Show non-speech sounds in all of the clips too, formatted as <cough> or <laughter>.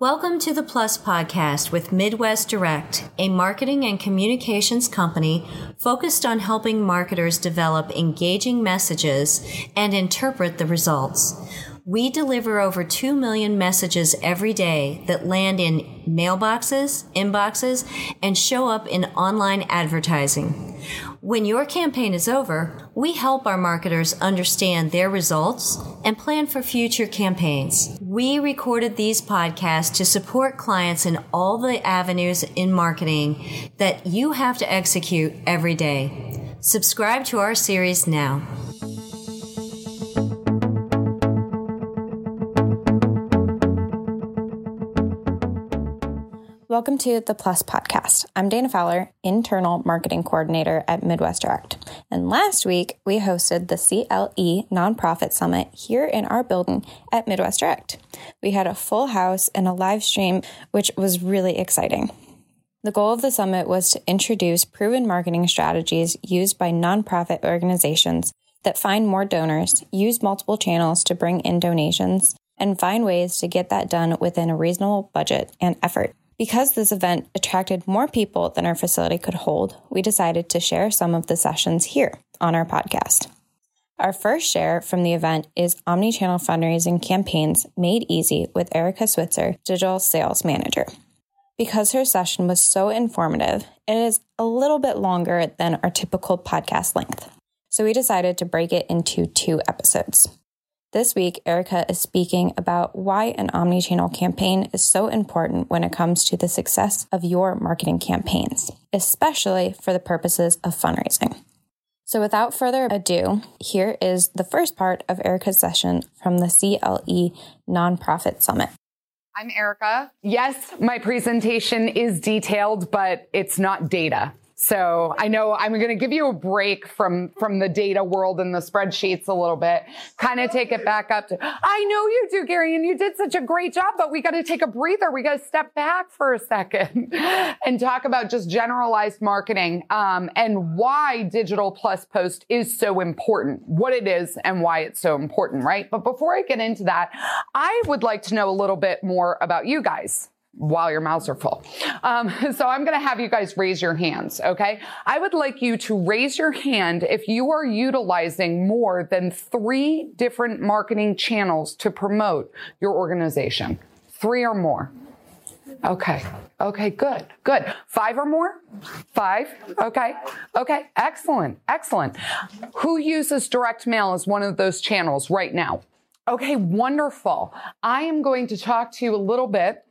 Welcome to the Plus Podcast with Midwest Direct, a marketing and communications company focused on helping marketers develop engaging messages and interpret the results. We deliver over 2 million messages every day that land in mailboxes, inboxes, and show up in online advertising. When your campaign is over, we help our marketers understand their results and plan for future campaigns. We recorded these podcasts to support clients in all the avenues in marketing that you have to execute every day. Subscribe to our series now. Welcome to the Plus Podcast. I'm Dana Fowler, Internal Marketing Coordinator at Midwest Direct. And last week, we hosted the CLE Nonprofit Summit here in our building at Midwest Direct. We had a full house and a live stream, which was really exciting. The goal of the summit was to introduce proven marketing strategies used by nonprofit organizations that find more donors, use multiple channels to bring in donations, and find ways to get that done within a reasonable budget and effort. Because this event attracted more people than our facility could hold, we decided to share some of the sessions here on our podcast. Our first share from the event is Omnichannel Fundraising Campaigns Made Easy with Erica Switzer, Digital Sales Manager. Because her session was so informative, it is a little bit longer than our typical podcast length. So we decided to break it into two episodes. This week, Erica is speaking about why an omni-channel campaign is so important when it comes to the success of your marketing campaigns, especially for the purposes of fundraising. So without further ado, here is the first part of Erica's session from the CLE Nonprofit Summit. I'm Erica. Yes, my presentation is detailed, but it's not data. So I know I'm going to give you a break from, from the data world and the spreadsheets a little bit, kind of take it back up to, I know you do, Gary, and you did such a great job, but we got to take a breather. We got to step back for a second <laughs> and talk about just generalized marketing, um, and why digital plus post is so important, what it is and why it's so important, right? But before I get into that, I would like to know a little bit more about you guys while your mouths are full. Um, <laughs> so I'm going to have you guys raise your hands. Okay. I would like you to raise your hand if you are utilizing more than three different marketing channels to promote your organization. Three or more. Okay. Okay. Good. Good. Five or more? Five. Okay. Okay. Excellent. Excellent. Who uses direct mail as one of those channels right now? Okay. Wonderful. I am going to talk to you a little bit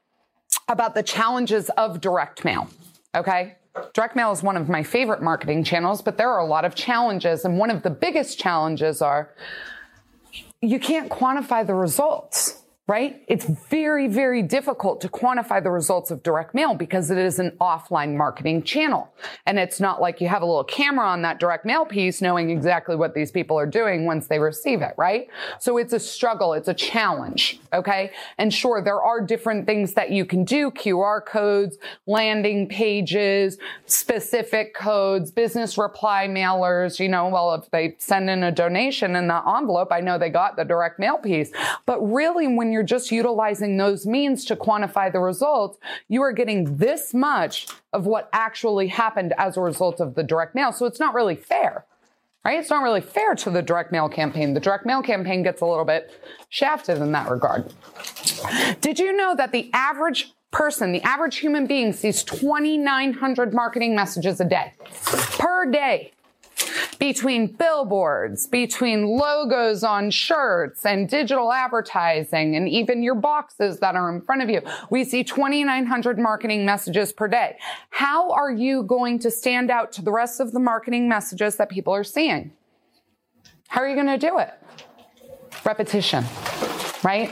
about the challenges of direct mail. Okay. Direct mail is one of my favorite marketing channels, but there are a lot of challenges. And one of the biggest challenges are you can't quantify the results right? It's very, very difficult to quantify the results of direct mail because it is an offline marketing channel. And it's not like you have a little camera on that direct mail piece knowing exactly what these people are doing once they receive it, right? So it's a struggle. It's a challenge. Okay. And sure, there are different things that you can do. QR codes, landing pages, specific codes, business reply mailers, you know, well, if they send in a donation in the envelope, I know they got the direct mail piece. But really, when you're you're just utilizing those means to quantify the results, you are getting this much of what actually happened as a result of the direct mail. So it's not really fair. Right? It's not really fair to the direct mail campaign. The direct mail campaign gets a little bit shafted in that regard. Did you know that the average person, the average human being sees 2,900 marketing messages a day per day? Between billboards, between logos on shirts and digital advertising and even your boxes that are in front of you. We see 2,900 marketing messages per day. How are you going to stand out to the rest of the marketing messages that people are seeing? How are you going to do it? Repetition, right?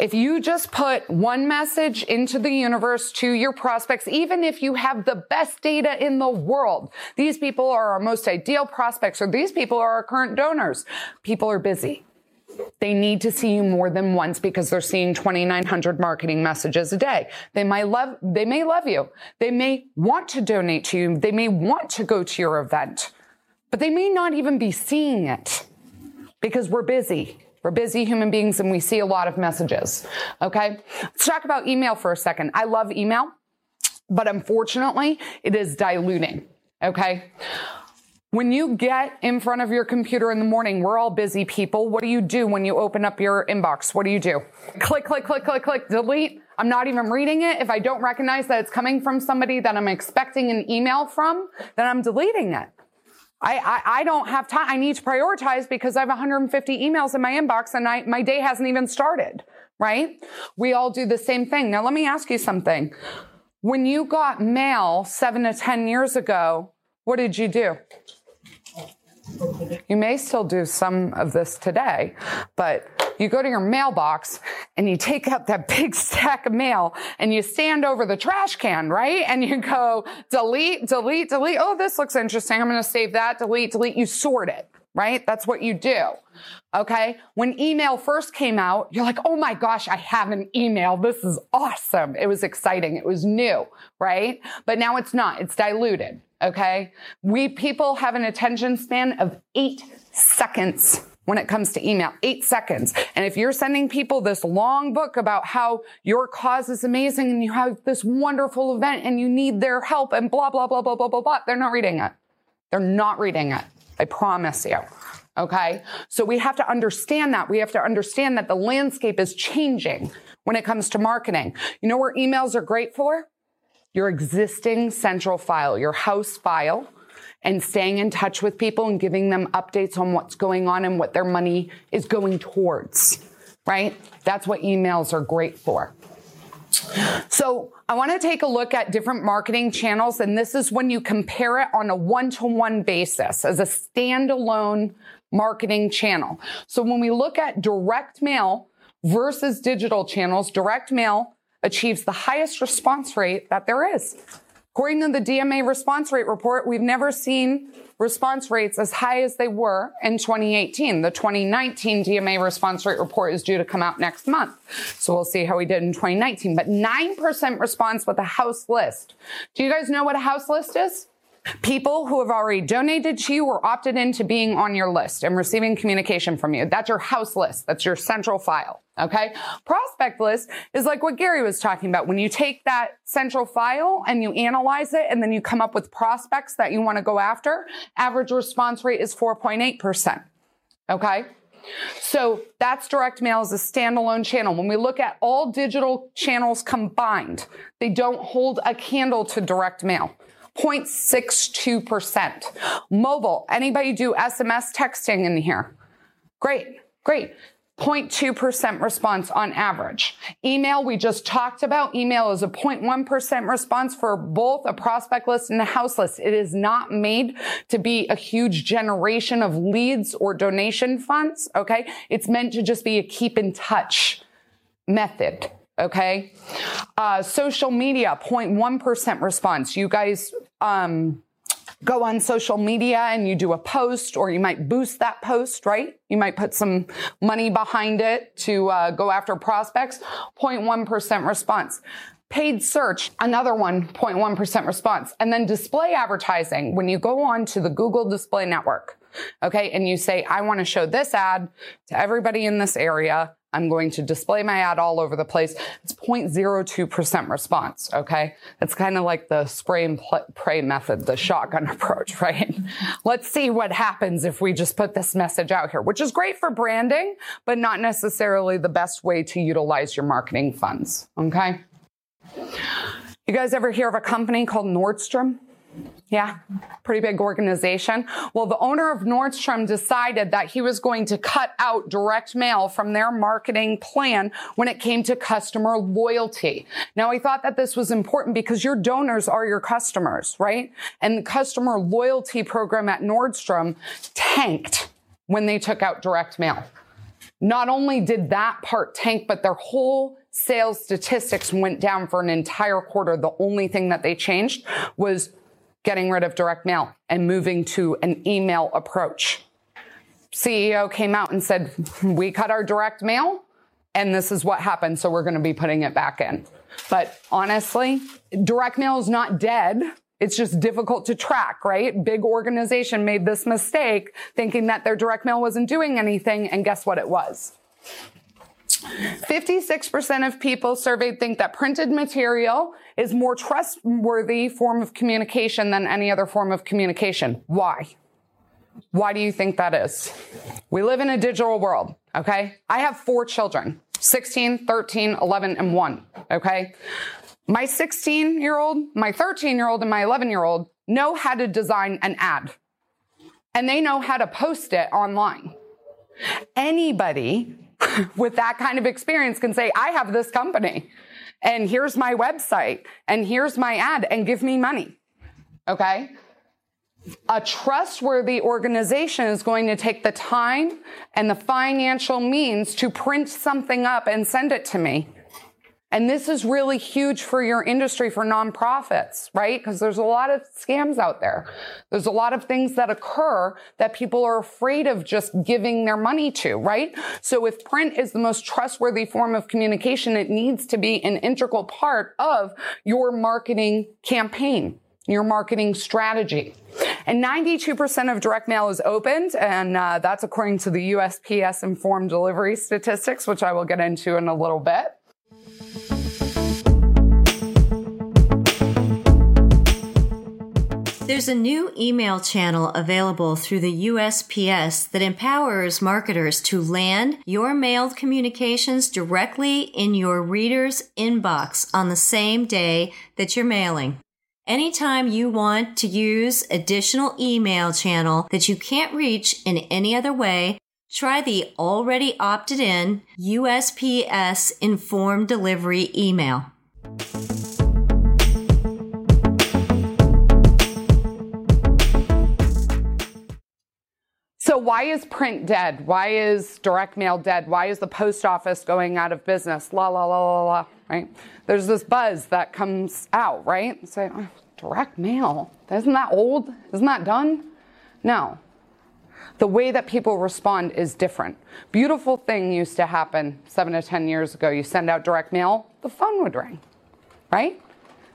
If you just put one message into the universe to your prospects, even if you have the best data in the world, these people are our most ideal prospects or these people are our current donors. People are busy. They need to see you more than once because they're seeing 2,900 marketing messages a day. They might love, they may love you. They may want to donate to you. They may want to go to your event, but they may not even be seeing it because we're busy We're busy human beings and we see a lot of messages. Okay. Let's talk about email for a second. I love email, but unfortunately it is diluting. Okay. When you get in front of your computer in the morning, we're all busy people. What do you do when you open up your inbox? What do you do? Click, click, click, click, click, delete. I'm not even reading it. If I don't recognize that it's coming from somebody that I'm expecting an email from, then I'm deleting it. I, I, I, don't have time. I need to prioritize because I have 150 emails in my inbox and I, my day hasn't even started, right? We all do the same thing. Now, let me ask you something. When you got mail seven to 10 years ago, what did you do? You may still do some of this today, but you go to your mailbox and you take out that <laughs> big stack of mail and you stand over the trash can, right? And you go delete, delete, delete. Oh, this looks interesting. I'm going to save that. Delete, delete. You sort it, right? That's what you do. Okay. When email first came out, you're like, Oh my gosh, I have an email. This is awesome. It was exciting. It was new, right? But now it's not. It's diluted. Okay. We people have an attention span of eight seconds when it comes to email. Eight seconds. And if you're sending people this long book about how your cause is amazing and you have this wonderful event and you need their help and blah, blah, blah, blah, blah, blah, blah, they're not reading it. They're not reading it. I promise you. Okay. So we have to understand that. We have to understand that the landscape is changing when it comes to marketing. You know where emails are great for? Your existing central file, your house file and staying in touch with people and giving them updates on what's going on and what their money is going towards, right? That's what emails are great for. So I want to take a look at different marketing channels. And this is when you compare it on a one to one basis as a standalone marketing channel. So when we look at direct mail versus digital channels, direct mail achieves the highest response rate that there is. According to the DMA response rate report, we've never seen response rates as high as they were in 2018. The 2019 DMA response rate report is due to come out next month. So we'll see how we did in 2019. But 9% response with a house list. Do you guys know what a house list is? People who have already donated to you or opted into being on your list and receiving communication from you. That's your house list. That's your central file. Okay. Prospect list is like what Gary was talking about. When you take that central file and you analyze it and then you come up with prospects that you want to go after, average response rate is 4.8%. Okay. So that's direct mail as a standalone channel. When we look at all digital channels combined, they don't hold a candle to direct mail. 0.62%. Mobile, anybody do SMS texting in here? Great, great. 0.2% response on average. Email, we just talked about. Email is a 0.1% response for both a prospect list and a house list. It is not made to be a huge generation of leads or donation funds. Okay. It's meant to just be a keep in touch method. Okay. Uh, social media, 0.1% response. You guys, um, go on social media and you do a post or you might boost that post, right? You might put some money behind it to uh, go after prospects. 0.1% response. Paid search, another one, 0.1% response. And then display advertising. When you go on to the Google Display Network, okay, and you say, I want to show this ad to everybody in this area I'm going to display my ad all over the place. It's 0.02% response. Okay. It's kind of like the spray and pray method, the shotgun <laughs> approach, right? Let's see what happens if we just put this message out here, which is great for branding, but not necessarily the best way to utilize your marketing funds. Okay. You guys ever hear of a company called Nordstrom? Yeah, pretty big organization. Well, the owner of Nordstrom decided that he was going to cut out direct mail from their marketing plan when it came to customer loyalty. Now, he thought that this was important because your donors are your customers, right? And the customer loyalty program at Nordstrom tanked when they took out direct mail. Not only did that part tank, but their whole sales statistics went down for an entire quarter. The only thing that they changed was getting rid of direct mail and moving to an email approach. CEO came out and said, we cut our direct mail and this is what happened. So we're going to be putting it back in. But honestly, direct mail is not dead. It's just difficult to track, right? Big organization made this mistake thinking that their direct mail wasn't doing anything. And guess what it was? 56% of people surveyed think that printed material is more trustworthy form of communication than any other form of communication. Why? Why do you think that is? We live in a digital world, okay? I have four children, 16, 13, 11, and 1, okay? My 16 year old, my 13 year old, and my 11 year old know how to design an ad. And they know how to post it online. Anybody <laughs> with that kind of experience can say, I have this company and here's my website and here's my ad and give me money. Okay. A trustworthy organization is going to take the time and the financial means to print something up and send it to me. And this is really huge for your industry for nonprofits, right? Because there's a lot of scams out there. There's a lot of things that occur that people are afraid of just giving their money to, right? So if print is the most trustworthy form of communication, it needs to be an integral part of your marketing campaign your marketing strategy. And 92% of direct mail is opened, and uh, that's according to the USPS informed delivery statistics, which I will get into in a little bit. There's a new email channel available through the USPS that empowers marketers to land your mailed communications directly in your reader's inbox on the same day that you're mailing. Anytime you want to use additional email channel that you can't reach in any other way, try the already opted in USPS informed delivery email. So why is print dead? Why is direct mail dead? Why is the post office going out of business? La la la la la, right? There's this buzz that comes out, right? Say, oh, direct mail. Isn't that old? Isn't that done? No. The way that people respond is different. Beautiful thing used to happen seven to 10 years ago. You send out direct mail, the phone would ring, right?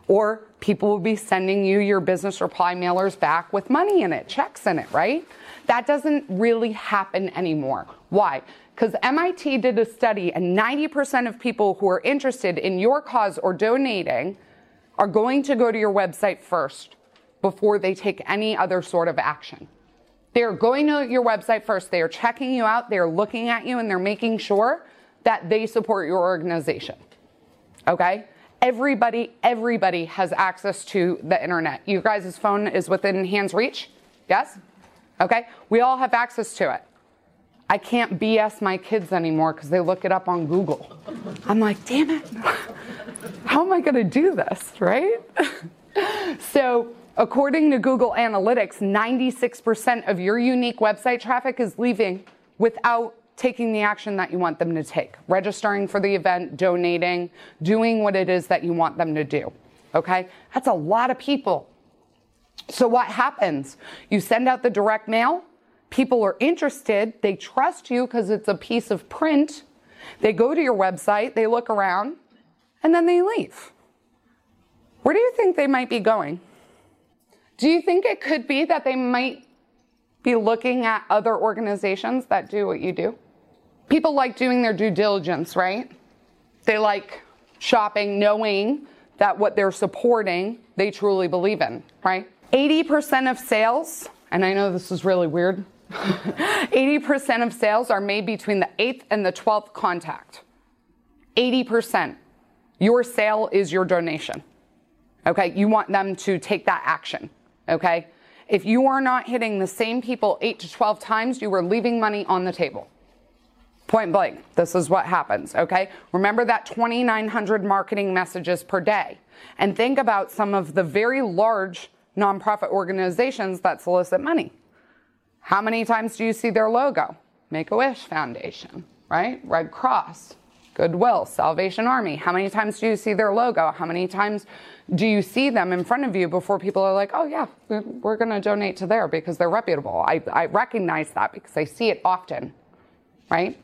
Or people will be sending you your business reply mailers back with money in it, checks in it, right? That doesn't really happen anymore. Why? Because MIT did a study, and 90% of people who are interested in your cause or donating are going to go to your website first before they take any other sort of action. They're going to your website first. They are checking you out. They're looking at you and they're making sure that they support your organization. Okay? Everybody, everybody has access to the internet. You guys' phone is within hand's reach? Yes? Okay? We all have access to it. I can't BS my kids anymore because they look it up on Google. I'm like, damn it. How am I going to do this, right? <laughs> so, according to Google Analytics, 96% of your unique website traffic is leaving without taking the action that you want them to take registering for the event, donating, doing what it is that you want them to do. Okay? That's a lot of people so what happens? You send out the direct mail. People are interested. They trust you because it's a piece of print. They go to your website, they look around, and then they leave. Where do you think they might be going? Do you think it could be that they might be looking at other organizations that do what you do? People like doing their due diligence, right? They like shopping knowing that what they're supporting they truly believe in, right? 80% of sales, and I know this is really weird, <laughs> 80% of sales are made between the 8th and the 12th contact. 80%. Your sale is your donation. Okay, you want them to take that action. Okay, if you are not hitting the same people 8 to 12 times, you are leaving money on the table. Point blank, this is what happens. Okay, remember that 2,900 marketing messages per day. And think about some of the very large nonprofit organizations that solicit money. How many times do you see their logo? Make a Wish Foundation, right? Red Cross, Goodwill, Salvation Army. How many times do you see their logo? How many times do you see them in front of you before people are like, oh, yeah, we're going to donate to there because they're reputable? I, I recognize that because I see it often, right?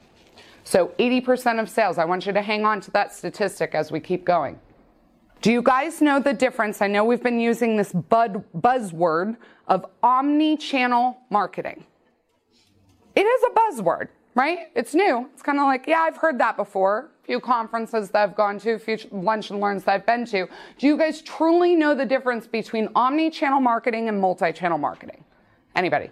So 80% of sales, I want you to hang on to that statistic as we keep going. Do you guys know the difference? I know we've been using this bud, buzzword of omni channel marketing. It is a buzzword, right? It's new. It's kind of like, yeah, I've heard that before. A few conferences that I've gone to, a few lunch and learns that I've been to. Do you guys truly know the difference between omni channel marketing and multi channel marketing? Anybody?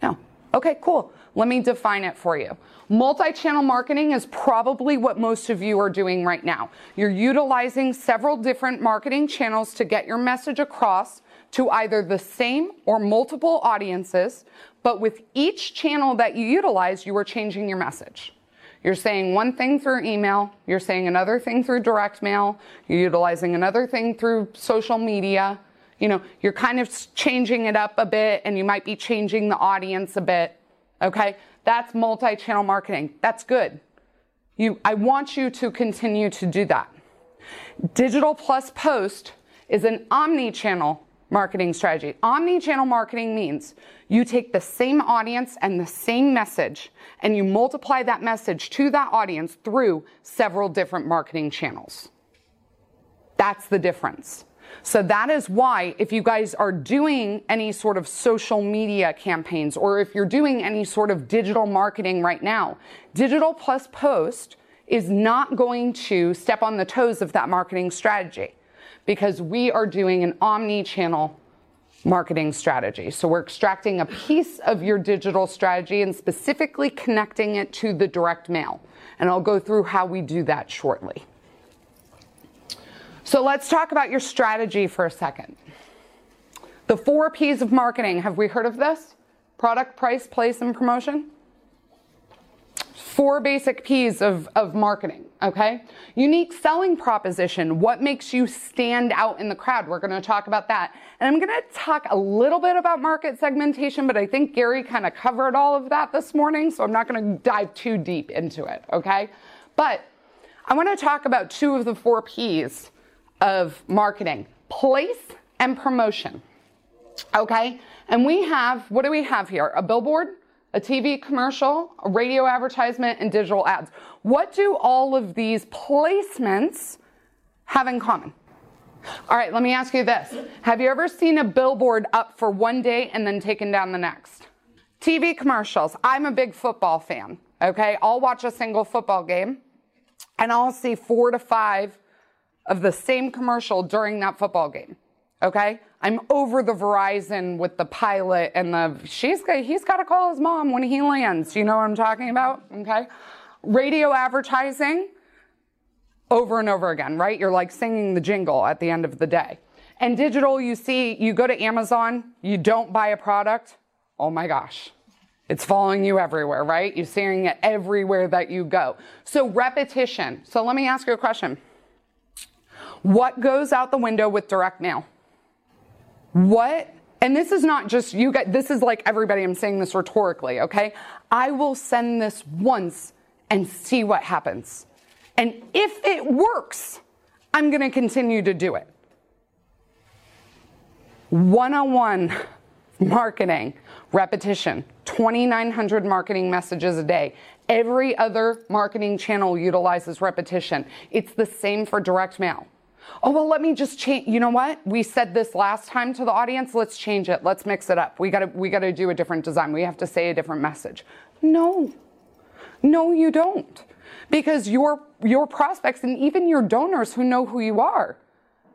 No. Okay, cool. Let me define it for you. Multi channel marketing is probably what most of you are doing right now. You're utilizing several different marketing channels to get your message across to either the same or multiple audiences, but with each channel that you utilize, you are changing your message. You're saying one thing through email, you're saying another thing through direct mail, you're utilizing another thing through social media. You know, you're kind of changing it up a bit and you might be changing the audience a bit. Okay? That's multi-channel marketing. That's good. You, I want you to continue to do that. Digital plus post is an omni-channel marketing strategy. Omni-channel marketing means you take the same audience and the same message and you multiply that message to that audience through several different marketing channels. That's the difference. So that is why if you guys are doing any sort of social media campaigns or if you're doing any sort of digital marketing right now, digital plus post is not going to step on the toes of that marketing strategy because we are doing an omni-channel marketing strategy. So we're extracting a piece of your digital strategy and specifically connecting it to the direct mail. And I'll go through how we do that shortly. So let's talk about your strategy for a second. The four P's of marketing. Have we heard of this? Product, price, place, and promotion? Four basic P's of, of marketing, okay? Unique selling proposition. What makes you stand out in the crowd? We're gonna talk about that. And I'm gonna talk a little bit about market segmentation, but I think Gary kind of covered all of that this morning, so I'm not gonna dive too deep into it, okay? But I wanna talk about two of the four P's of marketing place and promotion. Okay? And we have, what do we have here? A billboard, a TV commercial, a radio advertisement, and digital ads. What do all of these placements have in common? All right, let me ask you this. Have you ever seen a billboard up for one day and then taken down the next? TV commercials. I'm a big football fan. Okay, I'll watch a single football game and I'll see four to five of the same commercial during that football game. Okay? I'm over the Verizon with the pilot and the she's he's got to call his mom when he lands. You know what I'm talking about? Okay? Radio advertising over and over again, right? You're like singing the jingle at the end of the day. And digital, you see, you go to Amazon, you don't buy a product. Oh my gosh. It's following you everywhere, right? You're seeing it everywhere that you go. So repetition. So let me ask you a question. What goes out the window with direct mail? What? And this is not just you guys, this is like everybody, I'm saying this rhetorically, okay? I will send this once and see what happens. And if it works, I'm to continue to do it. One on one marketing, repetition, 2,900 marketing messages a day. Every other marketing channel utilizes repetition. It's the same for direct mail. Oh, well, let me just change. You know what? We said this last time to the audience. Let's change it. Let's mix it up. We got to we got to do a different design. We have to say a different message. No. No, you don't. Because your your prospects and even your donors who know who you are,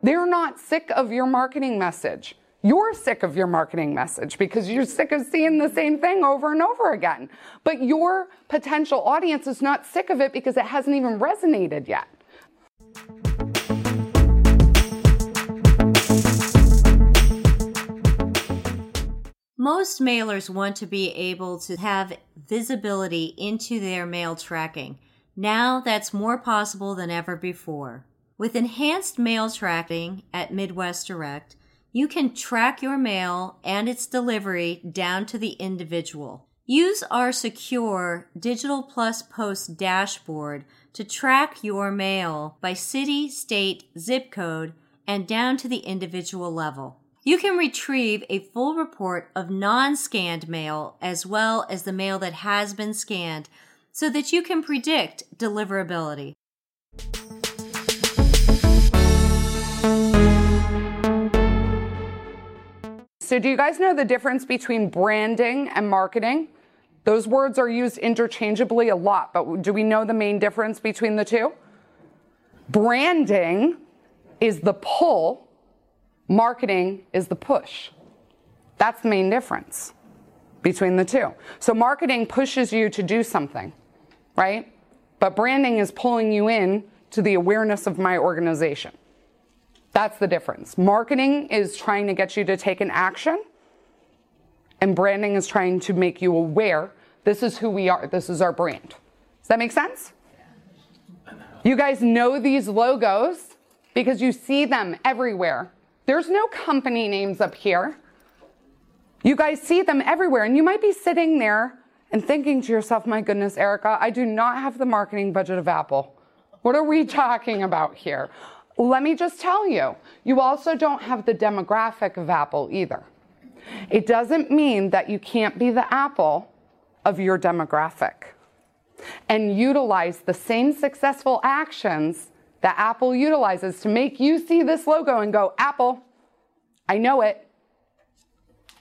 they're not sick of your marketing message. You're sick of your marketing message because you're sick of seeing the same thing over and over again. But your potential audience is not sick of it because it hasn't even resonated yet. Most mailers want to be able to have visibility into their mail tracking. Now that's more possible than ever before. With enhanced mail tracking at Midwest Direct, you can track your mail and its delivery down to the individual. Use our secure Digital Plus Post dashboard to track your mail by city, state, zip code, and down to the individual level. You can retrieve a full report of non scanned mail as well as the mail that has been scanned so that you can predict deliverability. So, do you guys know the difference between branding and marketing? Those words are used interchangeably a lot, but do we know the main difference between the two? Branding is the pull marketing is the push. That's the main difference between the two. So, marketing pushes you to do something, right? But branding is pulling you in to the awareness of my organization. That's the difference. Marketing is trying to get you to take an action, and branding is trying to make you aware this is who we are, this is our brand. Does that make sense? You guys know these logos because you see them everywhere. There's no company names up here. You guys see them everywhere, and you might be sitting there and thinking to yourself, my goodness, Erica, I do not have the marketing budget of Apple. What are we <laughs> talking about here? Let me just tell you, you also don't have the demographic of Apple either. It doesn't mean that you can't be the Apple of your demographic and utilize the same successful actions that Apple utilizes to make you see this logo and go, Apple, I know it.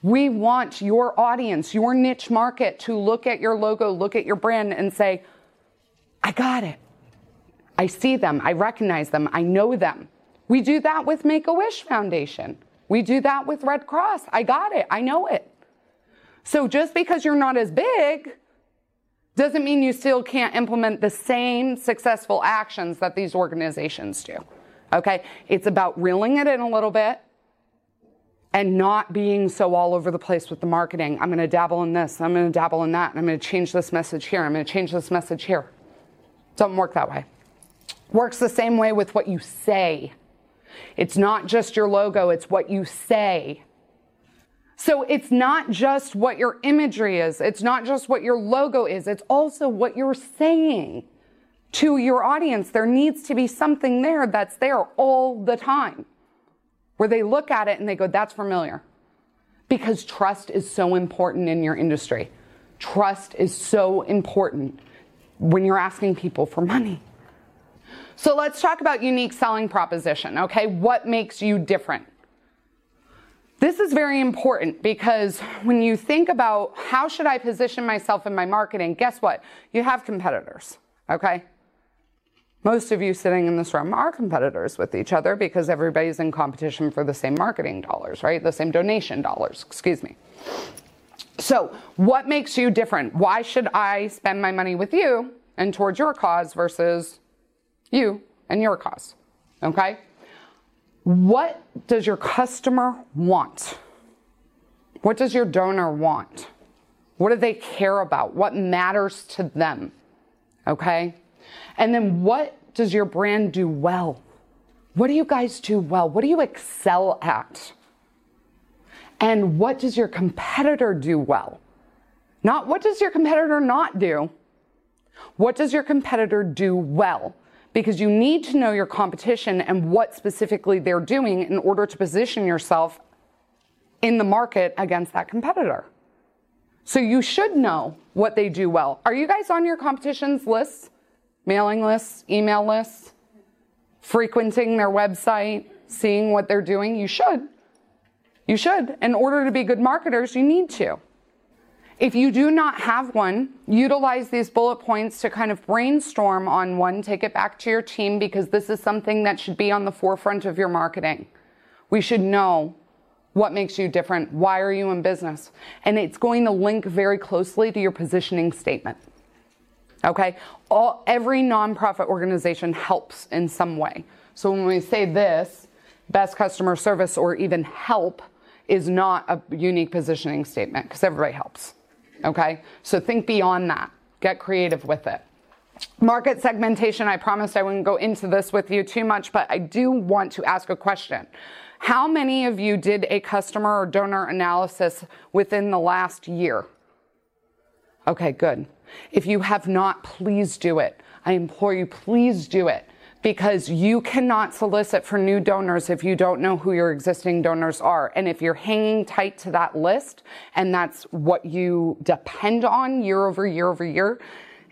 We want your audience, your niche market to look at your logo, look at your brand, and say, I got it. I see them. I recognize them. I know them. We do that with Make a Wish Foundation. We do that with Red Cross. I got it. I know it. So just because you're not as big doesn't mean you still can't implement the same successful actions that these organizations do. Okay? It's about reeling it in a little bit and not being so all over the place with the marketing. I'm going to dabble in this, I'm going to dabble in that, and I'm going to change this message here, I'm going to change this message here. Doesn't work that way. Works the same way with what you say. It's not just your logo, it's what you say. So it's not just what your imagery is, it's not just what your logo is, it's also what you're saying to your audience. There needs to be something there that's there all the time where they look at it and they go, that's familiar. Because trust is so important in your industry. Trust is so important when you're asking people for money. So let's talk about unique selling proposition, okay? What makes you different? This is very important because when you think about how should I position myself in my marketing, guess what? You have competitors, okay? Most of you sitting in this room are competitors with each other because everybody's in competition for the same marketing dollars, right? The same donation dollars, excuse me. So, what makes you different? Why should I spend my money with you and towards your cause versus you and your cause? Okay? What does your customer want? What does your donor want? What do they care about? What matters to them? Okay? And then what does your brand do well? What do you guys do well? What do you excel at? And what does your competitor do well? Not what does your competitor not do? What does your competitor do well? Because you need to know your competition and what specifically they're doing in order to position yourself in the market against that competitor. So you should know what they do well. Are you guys on your competition's lists? Mailing lists, email lists, frequenting their website, seeing what they're doing? You should. You should. In order to be good marketers, you need to. If you do not have one, utilize these bullet points to kind of brainstorm on one, take it back to your team because this is something that should be on the forefront of your marketing. We should know what makes you different. Why are you in business? And it's going to link very closely to your positioning statement. Okay? All, every nonprofit organization helps in some way. So when we say this, best customer service or even help is not a unique positioning statement because everybody helps. Okay? So think beyond that. Get creative with it. Market segmentation, I promised I wouldn't go into this with you too much, but I do want to ask a question. How many of you did a customer or donor analysis within the last year? Okay, good. If you have not, please do it. I implore you, please do it because you cannot solicit for new donors if you don't know who your existing donors are. And if you're hanging tight to that list and that's what you depend on year over year over year,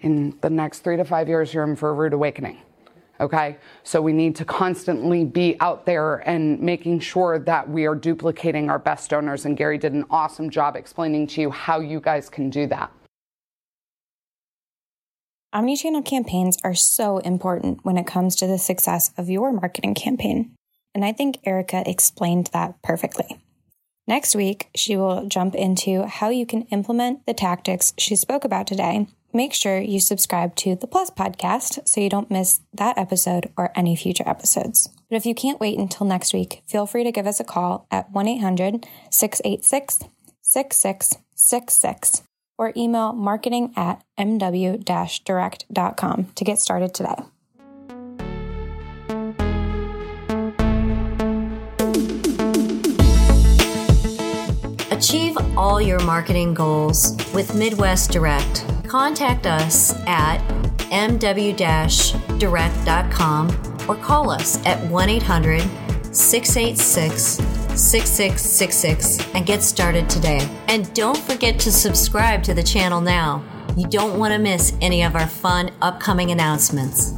in the next three to five years, you're in for a rude awakening. Okay. So we need to constantly be out there and making sure that we are duplicating our best donors. And Gary did an awesome job explaining to you how you guys can do that. Omnichannel campaigns are so important when it comes to the success of your marketing campaign. And I think Erica explained that perfectly. Next week, she will jump into how you can implement the tactics she spoke about today. Make sure you subscribe to the Plus podcast so you don't miss that episode or any future episodes. But if you can't wait until next week, feel free to give us a call at 1 800 686 6666 or email marketing at mw direct.com to get started today. Achieve all your marketing goals with Midwest Direct. Contact us at mw direct.com or call us at 1 800 686 6666 and get started today. And don't forget to subscribe to the channel now. You don't want to miss any of our fun upcoming announcements.